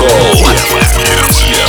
Call.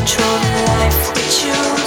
control the life with you.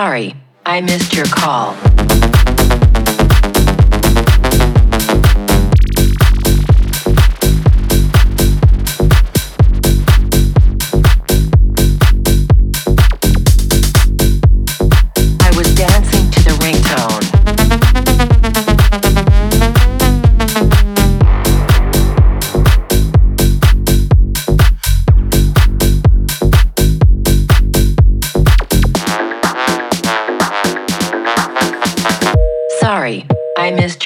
Sorry, I missed your call.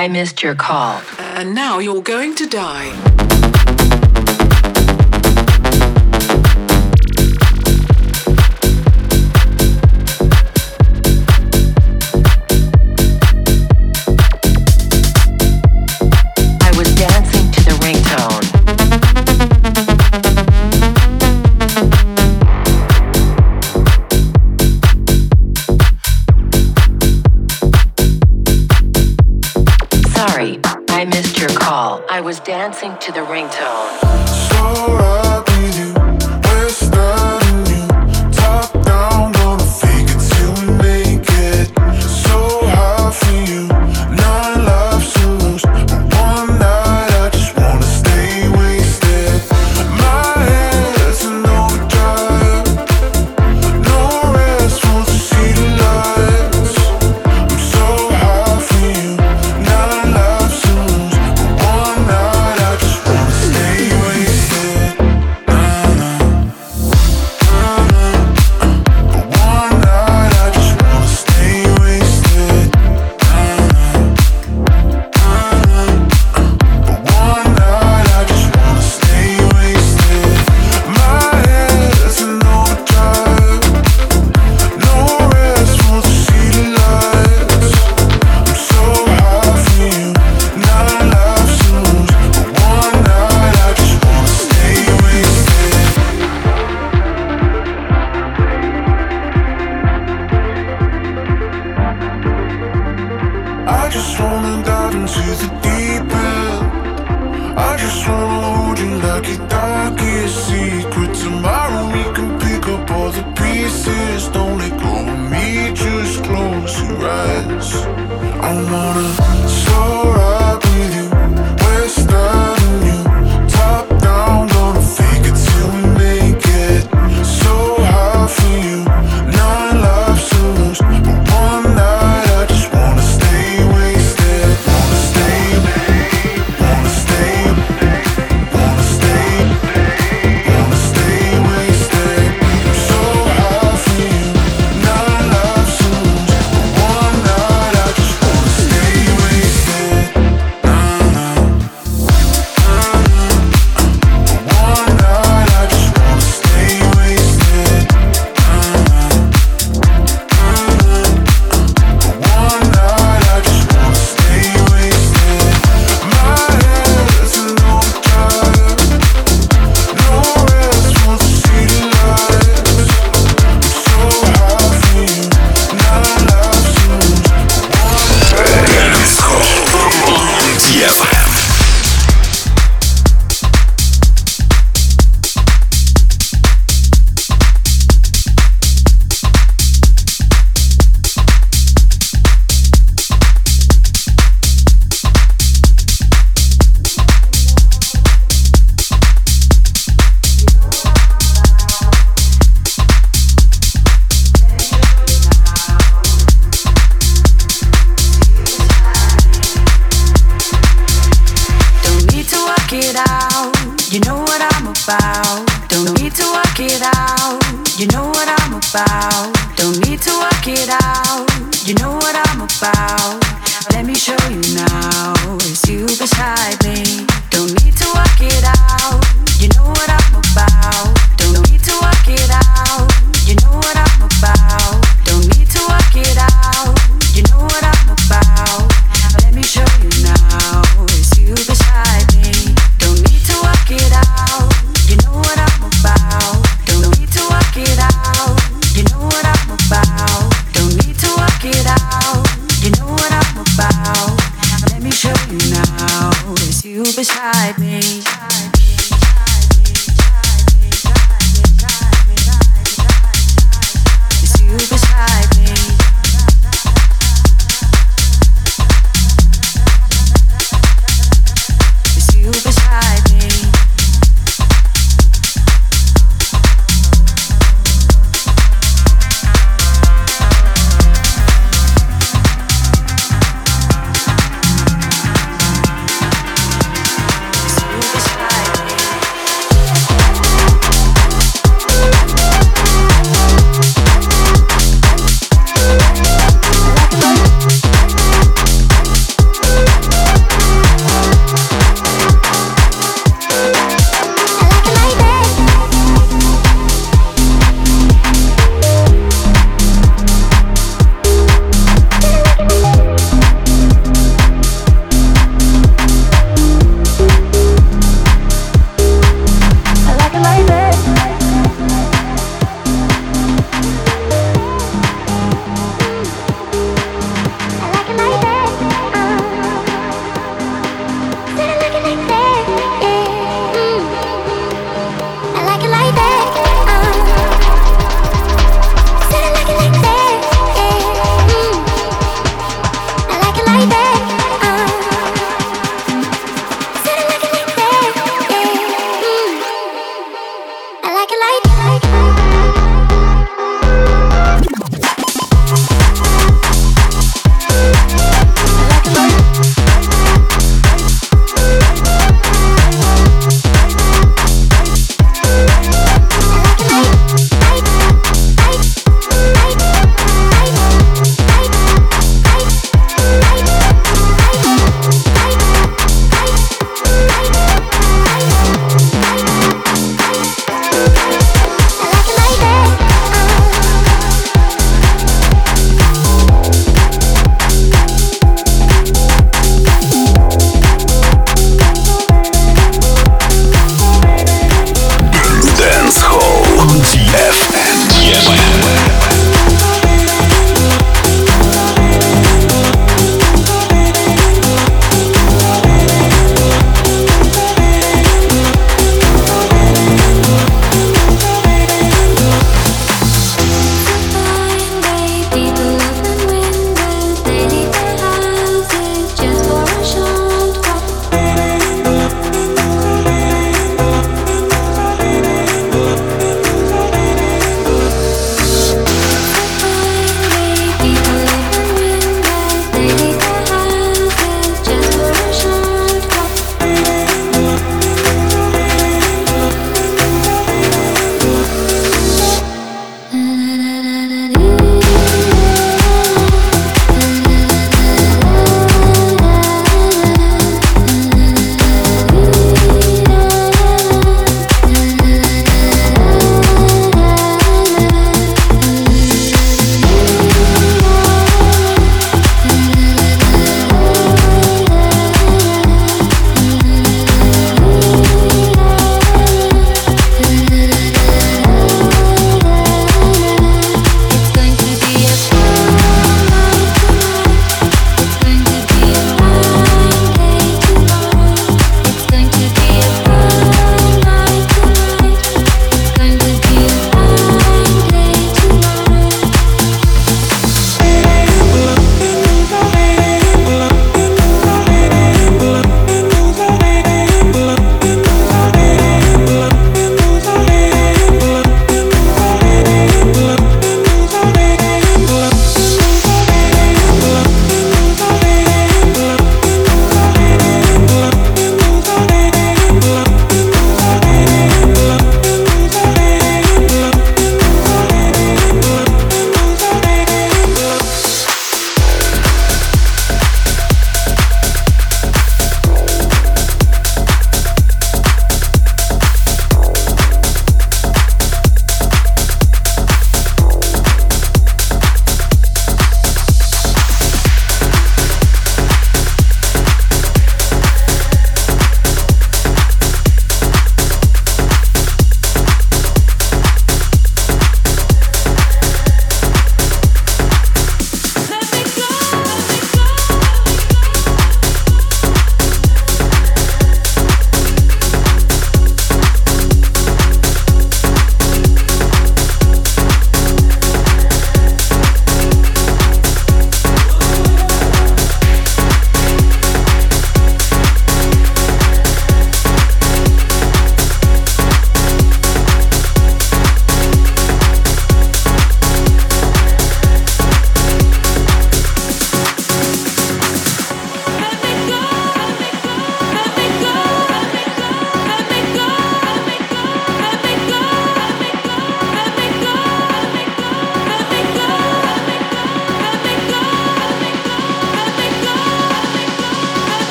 I missed your call. And now you're going to die. dancing to the ringtone.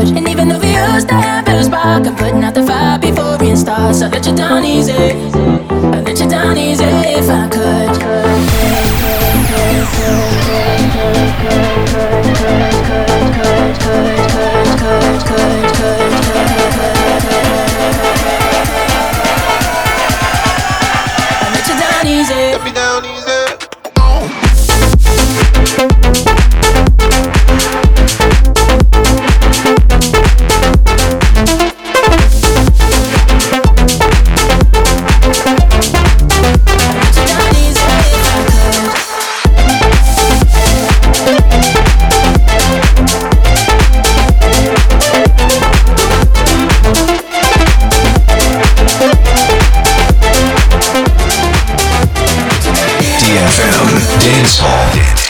charge. And even the views that I'm putting out the fire before it starts. I let you down easy. FM Dance Hall.